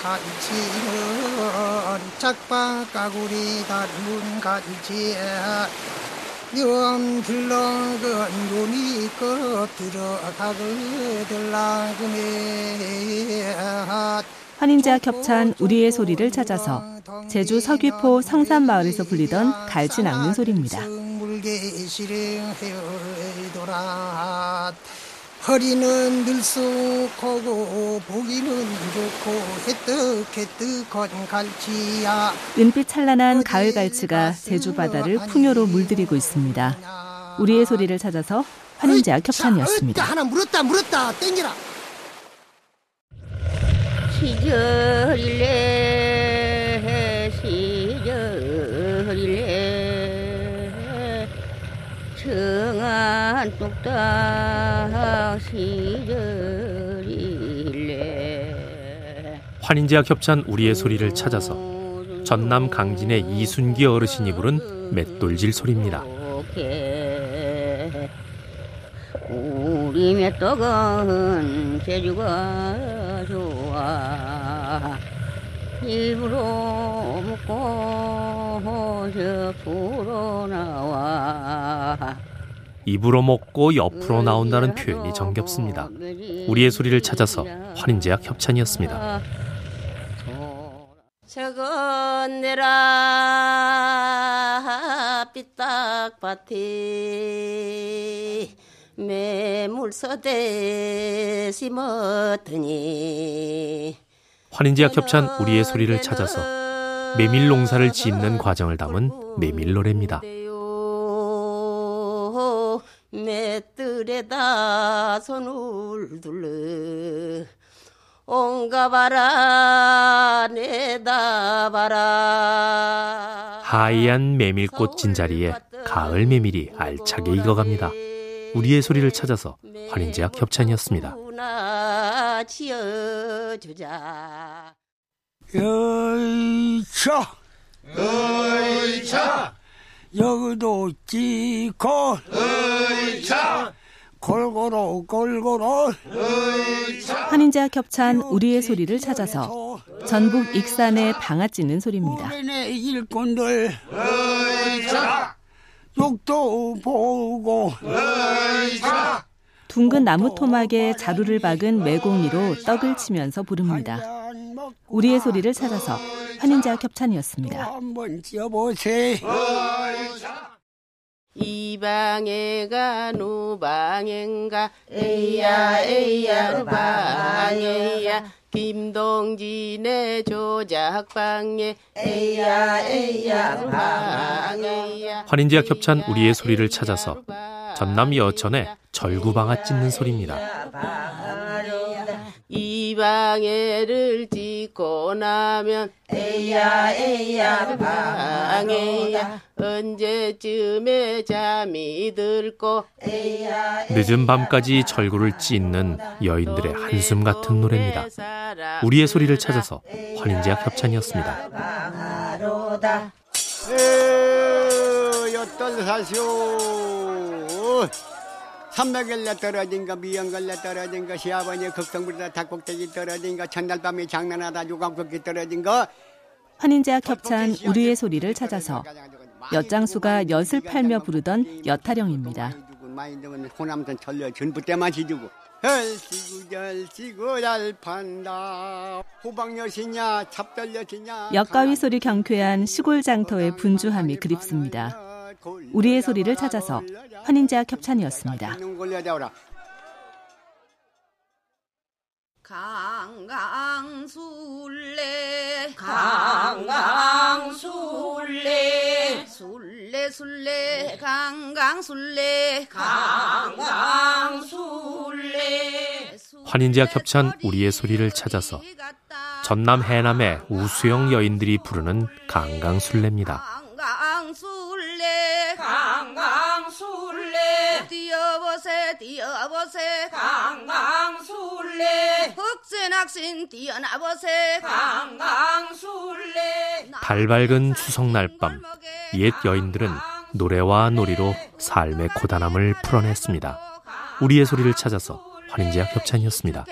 갈치는 짝박가구리 닮은 갈치 염 들렁은 눈이 껍 들어가거들라그네 환인제와 겹찬 우리의 소리를 찾아서 제주 서귀포 성산마을에서 불리던 갈치 낚는 소리입니다. 허리는 들쑥하고 보기는 좋고 해뜩해뜩한 갈치야. 은빛 찬란한 가을 갈치가 제주 바다를 풍요로 물들이고 있습니다. 우리의 소리를 찾아서 환인제와 겹찬이었습니다. 하나 물었다 물었다. 땡기라. 시절일래 시절일래. 청한 시절일래 환인제와 겹찬 우리의 소리를 찾아서 전남 강진의 이순기 어르신이 부른 맷돌질 소리입니다. 우리 맷떡은 제주가 좋아. 입으로 먹고 옆으로 나와 입으로 먹고 옆으로 나온다는 표현이 정겹습니다. 우리의 소리를 찾아서 환인제약 협찬이었습니다. 저건 내라 삐딱밭에 매물서대 심었더니 환인제약 협찬 우리의 소리를 찾아서 메밀 농사를 짓는 과정을 담은 메밀 노래입니다. 맷들에다 손을 둘러 옹가봐라 내다봐라 하얀 메밀꽃 진자리에 가을 메밀이 알차게 익어갑니다. 우리의 소리를 찾아서 환인제약 협찬이었습니다. 지어주자 열차 열차 여기도 찍고 열차 골고루 골고루. 환인제와 겹찬 우리의 소리를 찾아서 전북 익산의 방아 찌는 소리입니다. 우리네 일꾼들. 열차 욕도 보고. 열차 둥근 나무 토막에 자루를 박은 매공이로 떡을 치면서 부릅니다. 우리의 소리를 찾아서 환인제와 겹찬이었습니다. 한번 지어보세요. 이 방에가 누방인가 에이야 에이야 누방에야 김동진의 조작방에 에이야 에이야 누방에야 환인제약 협찬 우리의 소리를 찾아서 전남 여천의 절구방아 찢는 소리입니다. 이 방해를 찍고 나면 에야 에야 방해야 언제쯤에 잠이 들고 늦은 밤까지 절구를 찢는 여인들의 한숨 같은 노래입니다. 우리의 소리를 찾아서 환인제약 협찬이었습니다. 여덟 사시오 삼백일내 떨어진가 미연걸레 떨어진가 시아버니 극성부리다 닭꼭대기 떨어진가 첫날밤에 장난하다 유감극기 떨어진가. 환인제와 겹찬 우리의 소리를 찾아서 엿장수가 엿을 팔며 부르던 엿타령입니다. 호남선 전부 때만 지주고 엿가위 소리 경쾌한 시골 장터의 분주함이 그립습니다. 우리의 소리를 찾아서 환인제와 겹찬이었습니다. 강강술래 강강술래 술래 술래 강강술래 강강술래 환인제약 협찬 우리의 소리를 찾아서 전남 해남의 우수영 여인들이 부르는 강강술래입니다. 뛰어보세. 강강술래. 흑쇠낙신 뛰어나보세. 강강술래. 달 밝은 추석 날 밤. 옛 여인들은 노래와 놀이로 삶의 고단함을 풀어냈습니다. 우리의 소리를 찾아서 환인제약 협찬이었습니다.